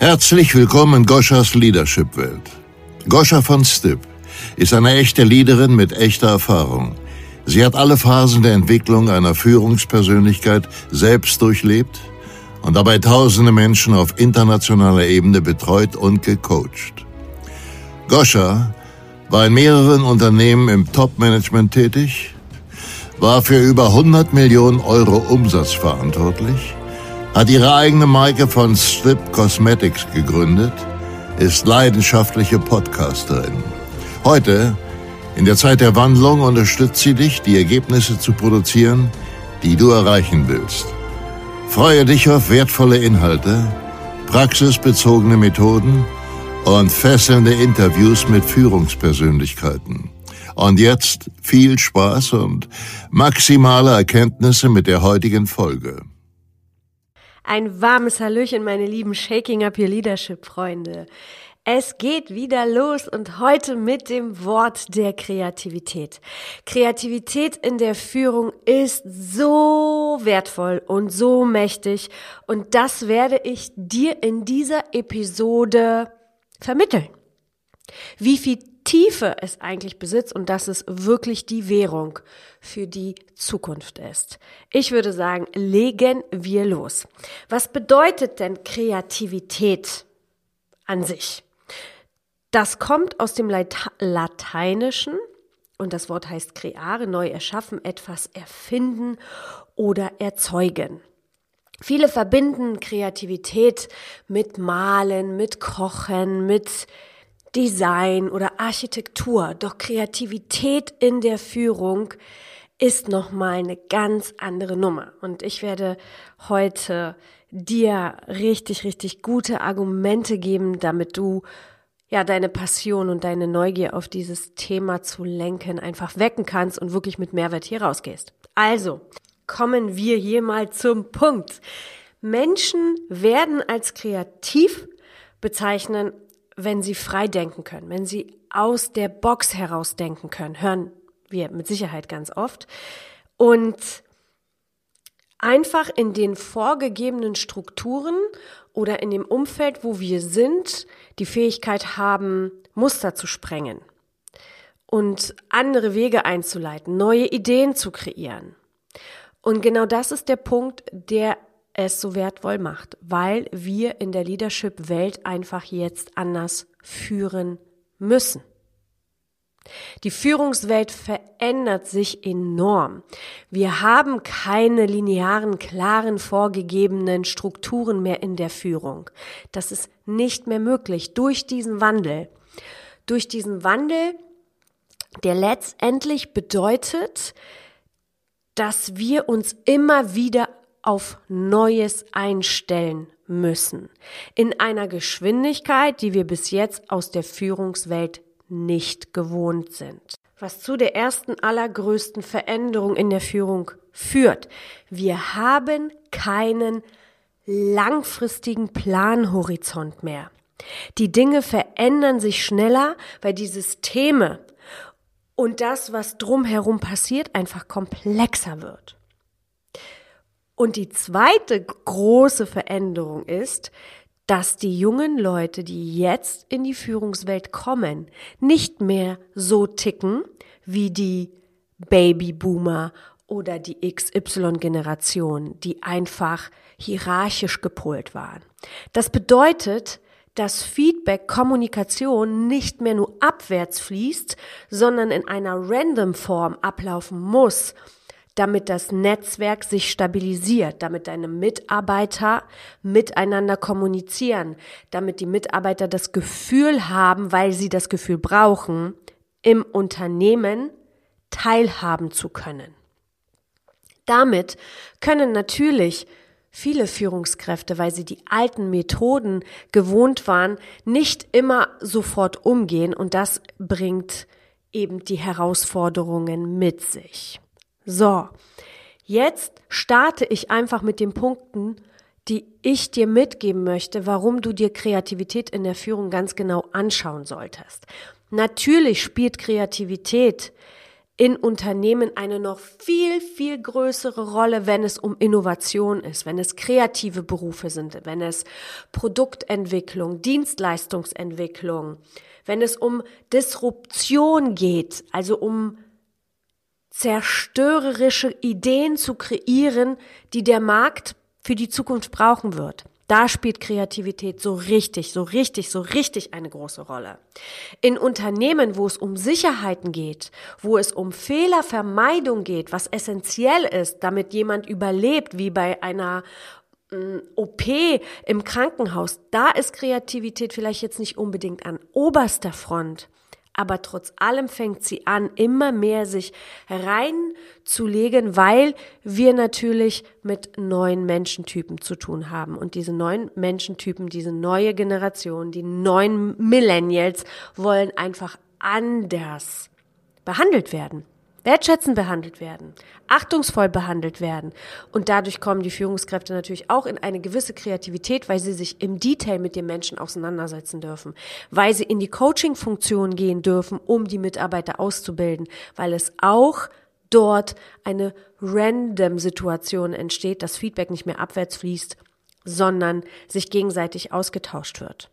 Herzlich willkommen in Goschas Leadership-Welt. Goscha von Stipp ist eine echte Leaderin mit echter Erfahrung. Sie hat alle Phasen der Entwicklung einer Führungspersönlichkeit selbst durchlebt und dabei tausende Menschen auf internationaler Ebene betreut und gecoacht. Goscha war in mehreren Unternehmen im Top-Management tätig, war für über 100 Millionen Euro Umsatz verantwortlich, hat ihre eigene Marke von Strip Cosmetics gegründet, ist leidenschaftliche Podcasterin. Heute, in der Zeit der Wandlung, unterstützt sie dich, die Ergebnisse zu produzieren, die du erreichen willst. Freue dich auf wertvolle Inhalte, praxisbezogene Methoden und fesselnde Interviews mit Führungspersönlichkeiten. Und jetzt viel Spaß und maximale Erkenntnisse mit der heutigen Folge. Ein warmes Hallöchen, meine lieben Shaking Up Your Leadership Freunde. Es geht wieder los und heute mit dem Wort der Kreativität. Kreativität in der Führung ist so wertvoll und so mächtig und das werde ich dir in dieser Episode vermitteln. Wie viel Tiefe es eigentlich besitzt und dass es wirklich die Währung für die Zukunft ist. Ich würde sagen, legen wir los. Was bedeutet denn Kreativität an sich? Das kommt aus dem Lateinischen und das Wort heißt creare, neu erschaffen, etwas erfinden oder erzeugen. Viele verbinden Kreativität mit Malen, mit Kochen, mit Design oder Architektur. Doch Kreativität in der Führung ist nochmal eine ganz andere Nummer. Und ich werde heute dir richtig, richtig gute Argumente geben, damit du ja deine Passion und deine Neugier auf dieses Thema zu lenken einfach wecken kannst und wirklich mit Mehrwert hier rausgehst. Also, kommen wir hier mal zum Punkt. Menschen werden als kreativ bezeichnen, wenn sie frei denken können, wenn sie aus der Box heraus denken können, hören wir mit Sicherheit ganz oft. Und einfach in den vorgegebenen Strukturen oder in dem Umfeld, wo wir sind, die Fähigkeit haben, Muster zu sprengen und andere Wege einzuleiten, neue Ideen zu kreieren. Und genau das ist der Punkt, der es so wertvoll macht, weil wir in der Leadership-Welt einfach jetzt anders führen müssen. Die Führungswelt verändert sich enorm. Wir haben keine linearen, klaren, vorgegebenen Strukturen mehr in der Führung. Das ist nicht mehr möglich durch diesen Wandel. Durch diesen Wandel, der letztendlich bedeutet, dass wir uns immer wieder auf Neues einstellen müssen. In einer Geschwindigkeit, die wir bis jetzt aus der Führungswelt nicht gewohnt sind. Was zu der ersten allergrößten Veränderung in der Führung führt. Wir haben keinen langfristigen Planhorizont mehr. Die Dinge verändern sich schneller, weil die Systeme und das, was drumherum passiert, einfach komplexer wird. Und die zweite große Veränderung ist, dass die jungen Leute, die jetzt in die Führungswelt kommen, nicht mehr so ticken wie die Babyboomer oder die XY-Generation, die einfach hierarchisch gepolt waren. Das bedeutet, dass Feedback, Kommunikation nicht mehr nur abwärts fließt, sondern in einer random Form ablaufen muss damit das Netzwerk sich stabilisiert, damit deine Mitarbeiter miteinander kommunizieren, damit die Mitarbeiter das Gefühl haben, weil sie das Gefühl brauchen, im Unternehmen teilhaben zu können. Damit können natürlich viele Führungskräfte, weil sie die alten Methoden gewohnt waren, nicht immer sofort umgehen und das bringt eben die Herausforderungen mit sich. So, jetzt starte ich einfach mit den Punkten, die ich dir mitgeben möchte, warum du dir Kreativität in der Führung ganz genau anschauen solltest. Natürlich spielt Kreativität in Unternehmen eine noch viel, viel größere Rolle, wenn es um Innovation ist, wenn es kreative Berufe sind, wenn es Produktentwicklung, Dienstleistungsentwicklung, wenn es um Disruption geht, also um zerstörerische Ideen zu kreieren, die der Markt für die Zukunft brauchen wird. Da spielt Kreativität so richtig, so richtig, so richtig eine große Rolle. In Unternehmen, wo es um Sicherheiten geht, wo es um Fehlervermeidung geht, was essentiell ist, damit jemand überlebt, wie bei einer mm, OP im Krankenhaus, da ist Kreativität vielleicht jetzt nicht unbedingt an oberster Front aber trotz allem fängt sie an, immer mehr sich reinzulegen, weil wir natürlich mit neuen Menschentypen zu tun haben. Und diese neuen Menschentypen, diese neue Generation, die neuen Millennials wollen einfach anders behandelt werden wertschätzend behandelt werden, achtungsvoll behandelt werden. Und dadurch kommen die Führungskräfte natürlich auch in eine gewisse Kreativität, weil sie sich im Detail mit den Menschen auseinandersetzen dürfen, weil sie in die Coaching-Funktion gehen dürfen, um die Mitarbeiter auszubilden, weil es auch dort eine random Situation entsteht, dass Feedback nicht mehr abwärts fließt, sondern sich gegenseitig ausgetauscht wird.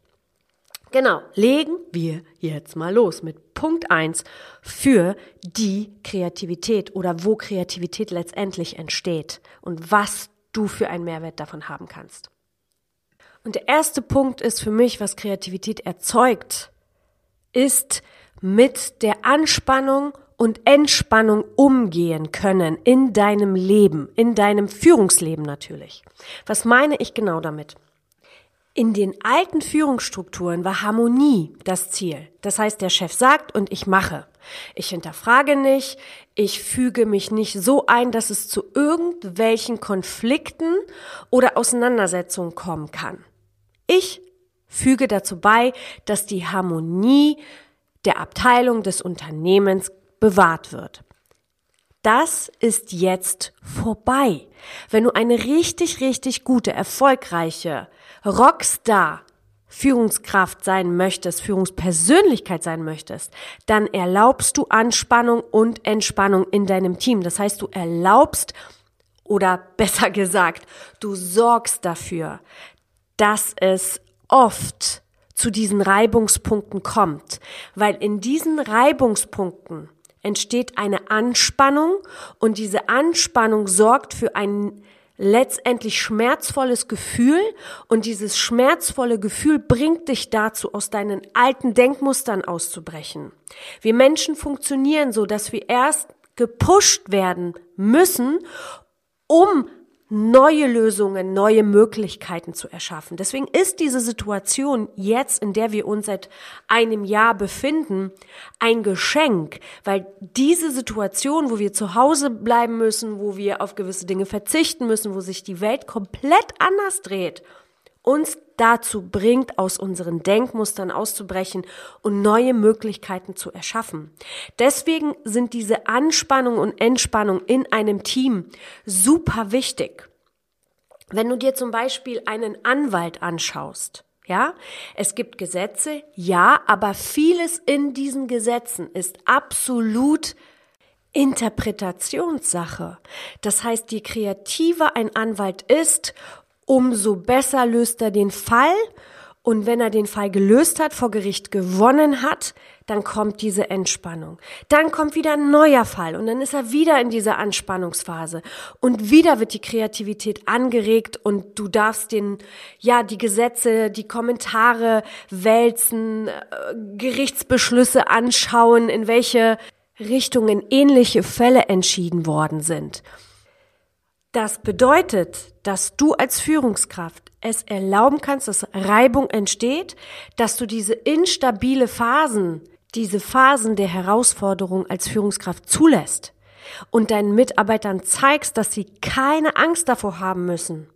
Genau, legen wir jetzt mal los mit Punkt eins für die Kreativität oder wo Kreativität letztendlich entsteht und was du für einen Mehrwert davon haben kannst. Und der erste Punkt ist für mich, was Kreativität erzeugt, ist mit der Anspannung und Entspannung umgehen können in deinem Leben, in deinem Führungsleben natürlich. Was meine ich genau damit? In den alten Führungsstrukturen war Harmonie das Ziel. Das heißt, der Chef sagt und ich mache. Ich hinterfrage nicht, ich füge mich nicht so ein, dass es zu irgendwelchen Konflikten oder Auseinandersetzungen kommen kann. Ich füge dazu bei, dass die Harmonie der Abteilung des Unternehmens bewahrt wird. Das ist jetzt vorbei. Wenn du eine richtig, richtig gute, erfolgreiche Rockstar Führungskraft sein möchtest, Führungspersönlichkeit sein möchtest, dann erlaubst du Anspannung und Entspannung in deinem Team. Das heißt, du erlaubst oder besser gesagt, du sorgst dafür, dass es oft zu diesen Reibungspunkten kommt, weil in diesen Reibungspunkten entsteht eine Anspannung und diese Anspannung sorgt für einen letztendlich schmerzvolles Gefühl und dieses schmerzvolle Gefühl bringt dich dazu, aus deinen alten Denkmustern auszubrechen. Wir Menschen funktionieren so, dass wir erst gepusht werden müssen, um neue Lösungen, neue Möglichkeiten zu erschaffen. Deswegen ist diese Situation jetzt, in der wir uns seit einem Jahr befinden, ein Geschenk, weil diese Situation, wo wir zu Hause bleiben müssen, wo wir auf gewisse Dinge verzichten müssen, wo sich die Welt komplett anders dreht, uns dazu bringt, aus unseren Denkmustern auszubrechen und neue Möglichkeiten zu erschaffen. Deswegen sind diese Anspannung und Entspannung in einem Team super wichtig. Wenn du dir zum Beispiel einen Anwalt anschaust, ja, es gibt Gesetze, ja, aber vieles in diesen Gesetzen ist absolut Interpretationssache. Das heißt, je kreativer ein Anwalt ist, umso besser löst er den Fall. Und wenn er den Fall gelöst hat, vor Gericht gewonnen hat, dann kommt diese Entspannung. Dann kommt wieder ein neuer Fall und dann ist er wieder in dieser Anspannungsphase. Und wieder wird die Kreativität angeregt und du darfst den, ja, die Gesetze, die Kommentare wälzen, äh, Gerichtsbeschlüsse anschauen, in welche Richtungen ähnliche Fälle entschieden worden sind. Das bedeutet, dass du als Führungskraft es erlauben kannst, dass Reibung entsteht, dass du diese instabile Phasen, diese Phasen der Herausforderung als Führungskraft zulässt und deinen Mitarbeitern zeigst, dass sie keine Angst davor haben müssen,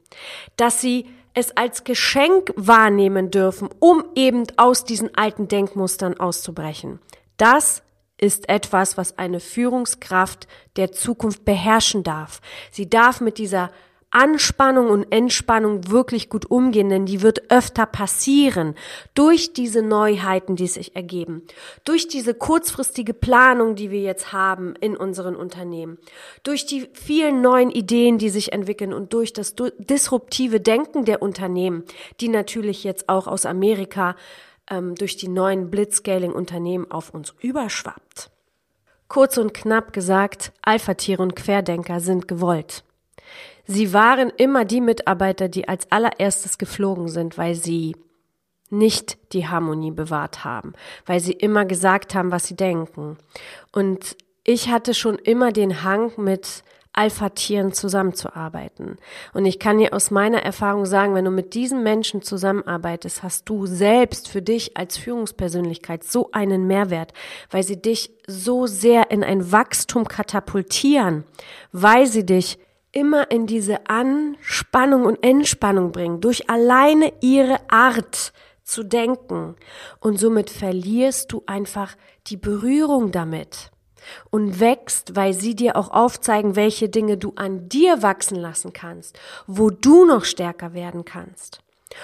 dass sie es als Geschenk wahrnehmen dürfen, um eben aus diesen alten Denkmustern auszubrechen. Das ist etwas, was eine Führungskraft der Zukunft beherrschen darf. Sie darf mit dieser Anspannung und Entspannung wirklich gut umgehen, denn die wird öfter passieren durch diese Neuheiten, die sich ergeben, durch diese kurzfristige Planung, die wir jetzt haben in unseren Unternehmen, durch die vielen neuen Ideen, die sich entwickeln und durch das disruptive Denken der Unternehmen, die natürlich jetzt auch aus Amerika ähm, durch die neuen Blitzscaling-Unternehmen auf uns überschwappt. Kurz und knapp gesagt, Alpha-Tiere und Querdenker sind gewollt. Sie waren immer die Mitarbeiter, die als allererstes geflogen sind, weil sie nicht die Harmonie bewahrt haben, weil sie immer gesagt haben, was sie denken. Und ich hatte schon immer den Hang mit Alpha-Tieren zusammenzuarbeiten. Und ich kann dir aus meiner Erfahrung sagen, wenn du mit diesen Menschen zusammenarbeitest, hast du selbst für dich als Führungspersönlichkeit so einen Mehrwert, weil sie dich so sehr in ein Wachstum katapultieren, weil sie dich immer in diese Anspannung und Entspannung bringen, durch alleine ihre Art zu denken. Und somit verlierst du einfach die Berührung damit und wächst, weil sie dir auch aufzeigen, welche Dinge du an dir wachsen lassen kannst, wo du noch stärker werden kannst.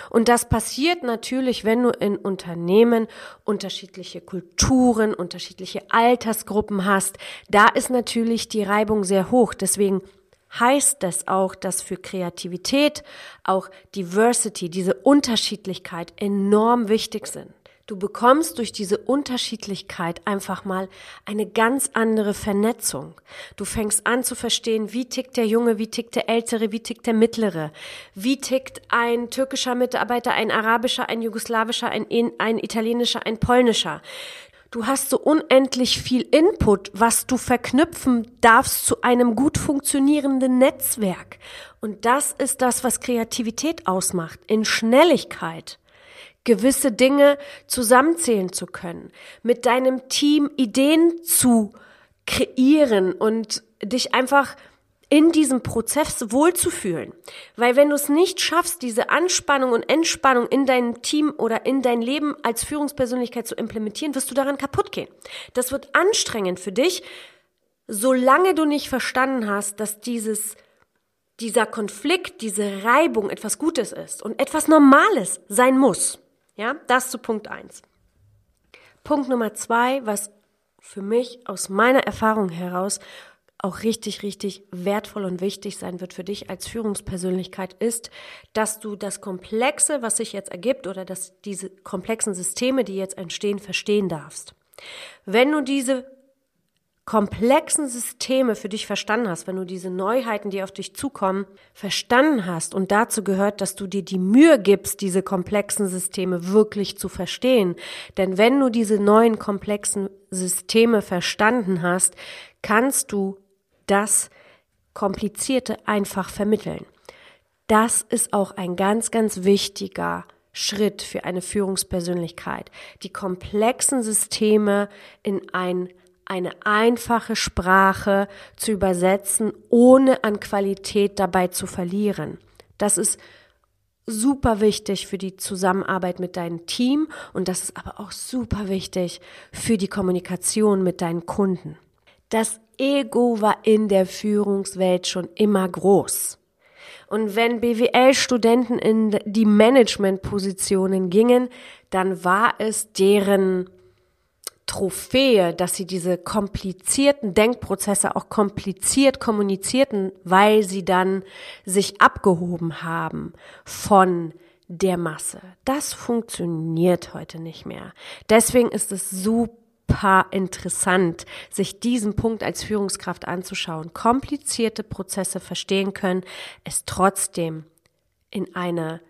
Und das passiert natürlich, wenn du in Unternehmen unterschiedliche Kulturen, unterschiedliche Altersgruppen hast. Da ist natürlich die Reibung sehr hoch. Deswegen heißt es auch, dass für Kreativität auch Diversity, diese Unterschiedlichkeit enorm wichtig sind. Du bekommst durch diese Unterschiedlichkeit einfach mal eine ganz andere Vernetzung. Du fängst an zu verstehen, wie tickt der Junge, wie tickt der Ältere, wie tickt der Mittlere, wie tickt ein türkischer Mitarbeiter, ein arabischer, ein jugoslawischer, ein, ein italienischer, ein polnischer. Du hast so unendlich viel Input, was du verknüpfen darfst zu einem gut funktionierenden Netzwerk. Und das ist das, was Kreativität ausmacht, in Schnelligkeit gewisse Dinge zusammenzählen zu können, mit deinem Team Ideen zu kreieren und dich einfach in diesem Prozess wohlzufühlen. Weil wenn du es nicht schaffst, diese Anspannung und Entspannung in dein Team oder in dein Leben als Führungspersönlichkeit zu implementieren, wirst du daran kaputt gehen. Das wird anstrengend für dich, solange du nicht verstanden hast, dass dieses dieser Konflikt, diese Reibung etwas Gutes ist und etwas Normales sein muss. Ja, das zu Punkt eins. Punkt Nummer zwei, was für mich aus meiner Erfahrung heraus auch richtig, richtig wertvoll und wichtig sein wird für dich als Führungspersönlichkeit, ist, dass du das Komplexe, was sich jetzt ergibt, oder dass diese komplexen Systeme, die jetzt entstehen, verstehen darfst. Wenn du diese komplexen Systeme für dich verstanden hast, wenn du diese Neuheiten, die auf dich zukommen, verstanden hast und dazu gehört, dass du dir die Mühe gibst, diese komplexen Systeme wirklich zu verstehen. Denn wenn du diese neuen komplexen Systeme verstanden hast, kannst du das Komplizierte einfach vermitteln. Das ist auch ein ganz, ganz wichtiger Schritt für eine Führungspersönlichkeit, die komplexen Systeme in ein eine einfache Sprache zu übersetzen, ohne an Qualität dabei zu verlieren. Das ist super wichtig für die Zusammenarbeit mit deinem Team und das ist aber auch super wichtig für die Kommunikation mit deinen Kunden. Das Ego war in der Führungswelt schon immer groß. Und wenn BWL-Studenten in die Managementpositionen gingen, dann war es deren Trophäe, dass sie diese komplizierten Denkprozesse auch kompliziert kommunizierten, weil sie dann sich abgehoben haben von der Masse. Das funktioniert heute nicht mehr. Deswegen ist es super interessant, sich diesen Punkt als Führungskraft anzuschauen. Komplizierte Prozesse verstehen können, es trotzdem in eine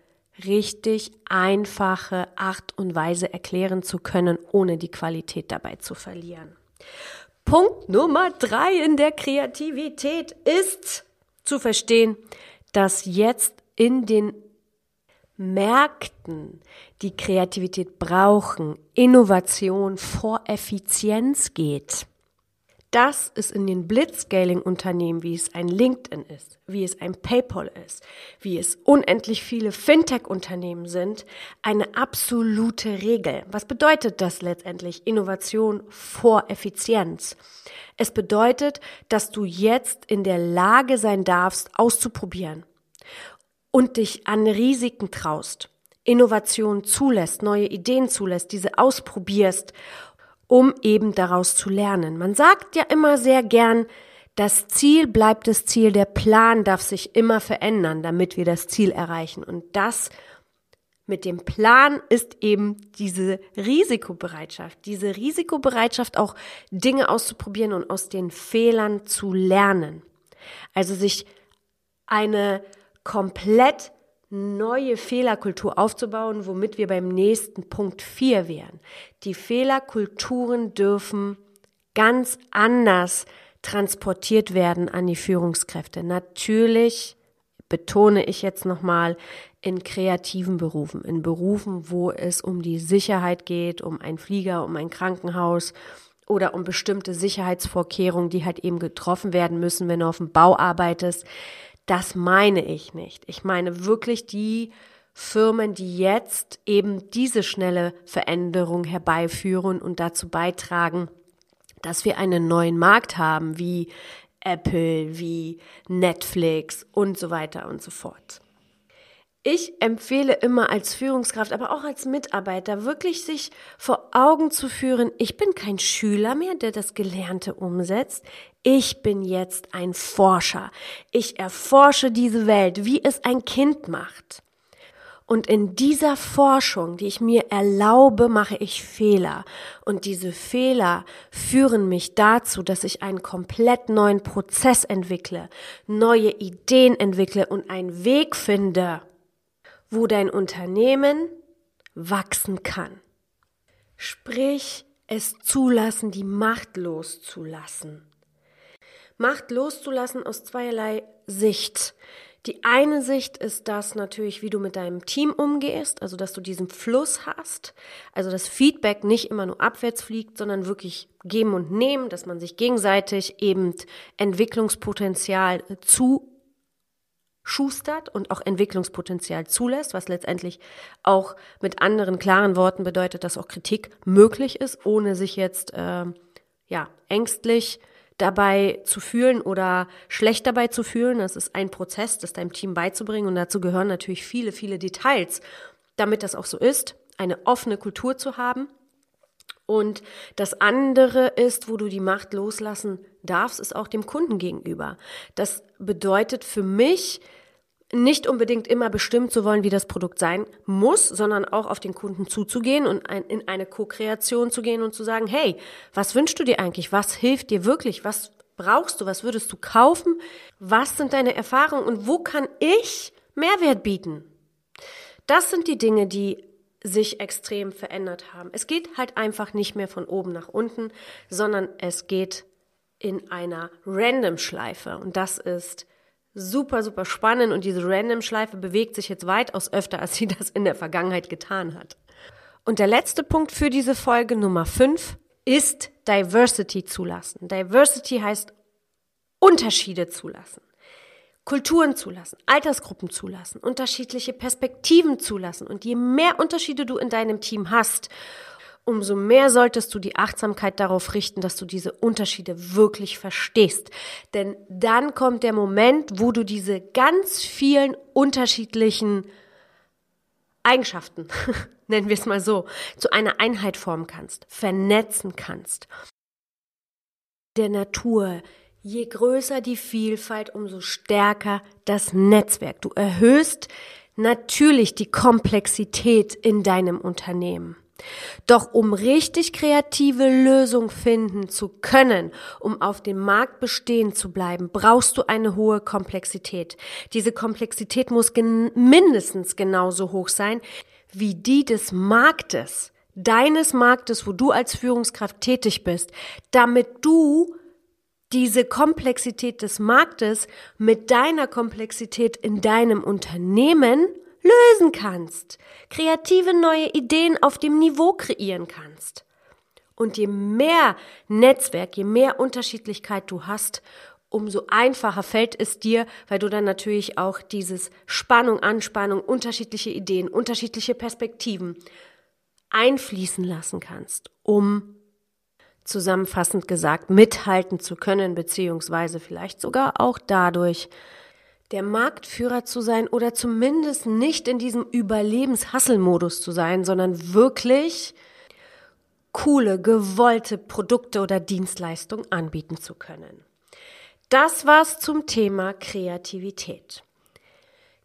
richtig einfache Art und Weise erklären zu können, ohne die Qualität dabei zu verlieren. Punkt Nummer drei in der Kreativität ist zu verstehen, dass jetzt in den Märkten, die Kreativität brauchen, Innovation vor Effizienz geht dass es in den Blitzscaling-Unternehmen, wie es ein LinkedIn ist, wie es ein PayPal ist, wie es unendlich viele Fintech-Unternehmen sind, eine absolute Regel. Was bedeutet das letztendlich? Innovation vor Effizienz. Es bedeutet, dass du jetzt in der Lage sein darfst, auszuprobieren. und dich an Risiken traust, Innovation zulässt, neue Ideen zulässt, diese ausprobierst, um eben daraus zu lernen. Man sagt ja immer sehr gern, das Ziel bleibt das Ziel, der Plan darf sich immer verändern, damit wir das Ziel erreichen. Und das mit dem Plan ist eben diese Risikobereitschaft, diese Risikobereitschaft auch Dinge auszuprobieren und aus den Fehlern zu lernen. Also sich eine komplett neue Fehlerkultur aufzubauen, womit wir beim nächsten Punkt 4 wären. Die Fehlerkulturen dürfen ganz anders transportiert werden an die Führungskräfte. Natürlich betone ich jetzt nochmal in kreativen Berufen, in Berufen, wo es um die Sicherheit geht, um ein Flieger, um ein Krankenhaus oder um bestimmte Sicherheitsvorkehrungen, die halt eben getroffen werden müssen, wenn du auf dem Bau arbeitest. Das meine ich nicht. Ich meine wirklich die Firmen, die jetzt eben diese schnelle Veränderung herbeiführen und dazu beitragen, dass wir einen neuen Markt haben, wie Apple, wie Netflix und so weiter und so fort. Ich empfehle immer als Führungskraft, aber auch als Mitarbeiter, wirklich sich vor Augen zu führen, ich bin kein Schüler mehr, der das Gelernte umsetzt. Ich bin jetzt ein Forscher. Ich erforsche diese Welt, wie es ein Kind macht. Und in dieser Forschung, die ich mir erlaube, mache ich Fehler. Und diese Fehler führen mich dazu, dass ich einen komplett neuen Prozess entwickle, neue Ideen entwickle und einen Weg finde, wo dein Unternehmen wachsen kann. Sprich, es zulassen, die Macht loszulassen. Macht loszulassen aus zweierlei Sicht. Die eine Sicht ist das natürlich, wie du mit deinem Team umgehst, also dass du diesen Fluss hast, also das Feedback nicht immer nur abwärts fliegt, sondern wirklich geben und nehmen, dass man sich gegenseitig eben Entwicklungspotenzial zuschustert und auch Entwicklungspotenzial zulässt, was letztendlich auch mit anderen klaren Worten bedeutet, dass auch Kritik möglich ist, ohne sich jetzt äh, ja ängstlich dabei zu fühlen oder schlecht dabei zu fühlen. Das ist ein Prozess, das deinem Team beizubringen und dazu gehören natürlich viele, viele Details, damit das auch so ist, eine offene Kultur zu haben. Und das andere ist, wo du die Macht loslassen darfst, ist auch dem Kunden gegenüber. Das bedeutet für mich, nicht unbedingt immer bestimmen zu wollen, wie das Produkt sein muss, sondern auch auf den Kunden zuzugehen und in eine Co-Kreation zu gehen und zu sagen, hey, was wünschst du dir eigentlich? Was hilft dir wirklich? Was brauchst du? Was würdest du kaufen? Was sind deine Erfahrungen und wo kann ich Mehrwert bieten? Das sind die Dinge, die sich extrem verändert haben. Es geht halt einfach nicht mehr von oben nach unten, sondern es geht in einer Random-Schleife und das ist super, super spannend und diese Random-Schleife bewegt sich jetzt weitaus öfter, als sie das in der Vergangenheit getan hat. Und der letzte Punkt für diese Folge Nummer 5 ist Diversity zulassen. Diversity heißt Unterschiede zulassen. Kulturen zulassen, Altersgruppen zulassen, unterschiedliche Perspektiven zulassen. Und je mehr Unterschiede du in deinem Team hast umso mehr solltest du die Achtsamkeit darauf richten, dass du diese Unterschiede wirklich verstehst. Denn dann kommt der Moment, wo du diese ganz vielen unterschiedlichen Eigenschaften, nennen wir es mal so, zu einer Einheit formen kannst, vernetzen kannst. Der Natur, je größer die Vielfalt, umso stärker das Netzwerk. Du erhöhst natürlich die Komplexität in deinem Unternehmen. Doch um richtig kreative Lösungen finden zu können, um auf dem Markt bestehen zu bleiben, brauchst du eine hohe Komplexität. Diese Komplexität muss gen mindestens genauso hoch sein wie die des Marktes, deines Marktes, wo du als Führungskraft tätig bist, damit du diese Komplexität des Marktes mit deiner Komplexität in deinem Unternehmen lösen kannst, kreative neue Ideen auf dem Niveau kreieren kannst. Und je mehr Netzwerk, je mehr Unterschiedlichkeit du hast, umso einfacher fällt es dir, weil du dann natürlich auch dieses Spannung, Anspannung, unterschiedliche Ideen, unterschiedliche Perspektiven einfließen lassen kannst, um zusammenfassend gesagt mithalten zu können, beziehungsweise vielleicht sogar auch dadurch der Marktführer zu sein oder zumindest nicht in diesem Überlebenshasselmodus zu sein, sondern wirklich coole, gewollte Produkte oder Dienstleistungen anbieten zu können. Das war's zum Thema Kreativität.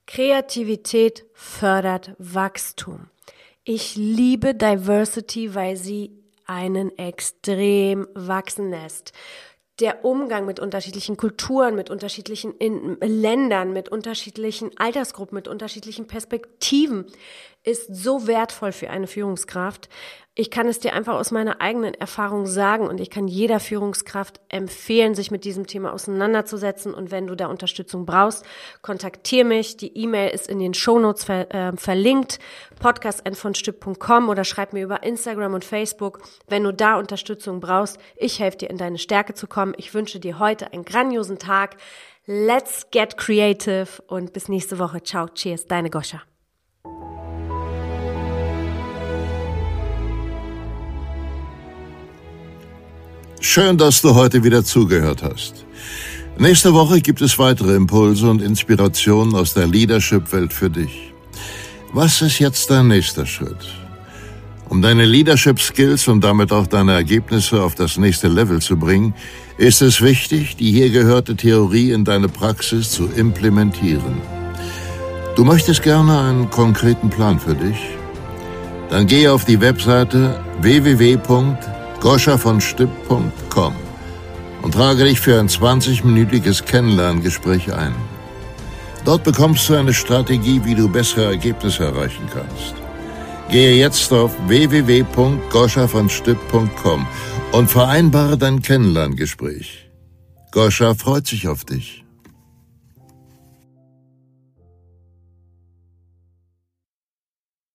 Kreativität fördert Wachstum. Ich liebe Diversity, weil sie einen extrem wachsen lässt der Umgang mit unterschiedlichen Kulturen, mit unterschiedlichen in Ländern, mit unterschiedlichen Altersgruppen, mit unterschiedlichen Perspektiven ist so wertvoll für eine Führungskraft. Ich kann es dir einfach aus meiner eigenen Erfahrung sagen und ich kann jeder Führungskraft empfehlen, sich mit diesem Thema auseinanderzusetzen. Und wenn du da Unterstützung brauchst, kontaktiere mich. Die E-Mail ist in den Shownotes ver äh, verlinkt, podcast.von.stück.com oder schreib mir über Instagram und Facebook, wenn du da Unterstützung brauchst. Ich helfe dir in deine Stärke zu kommen. Ich wünsche dir heute einen grandiosen Tag. Let's get creative und bis nächste Woche. Ciao, cheers, deine Goscha. Schön, dass du heute wieder zugehört hast. Nächste Woche gibt es weitere Impulse und Inspirationen aus der Leadership-Welt für dich. Was ist jetzt dein nächster Schritt? Um deine Leadership-Skills und damit auch deine Ergebnisse auf das nächste Level zu bringen, ist es wichtig, die hier gehörte Theorie in deine Praxis zu implementieren. Du möchtest gerne einen konkreten Plan für dich? Dann gehe auf die Webseite www goschavonstipp.com und trage dich für ein 20-minütiges Kennenlerngespräch ein. Dort bekommst du eine Strategie, wie du bessere Ergebnisse erreichen kannst. Gehe jetzt auf www.goschavonstipp.com und vereinbare dein Kennenlerngespräch. Goscha freut sich auf dich.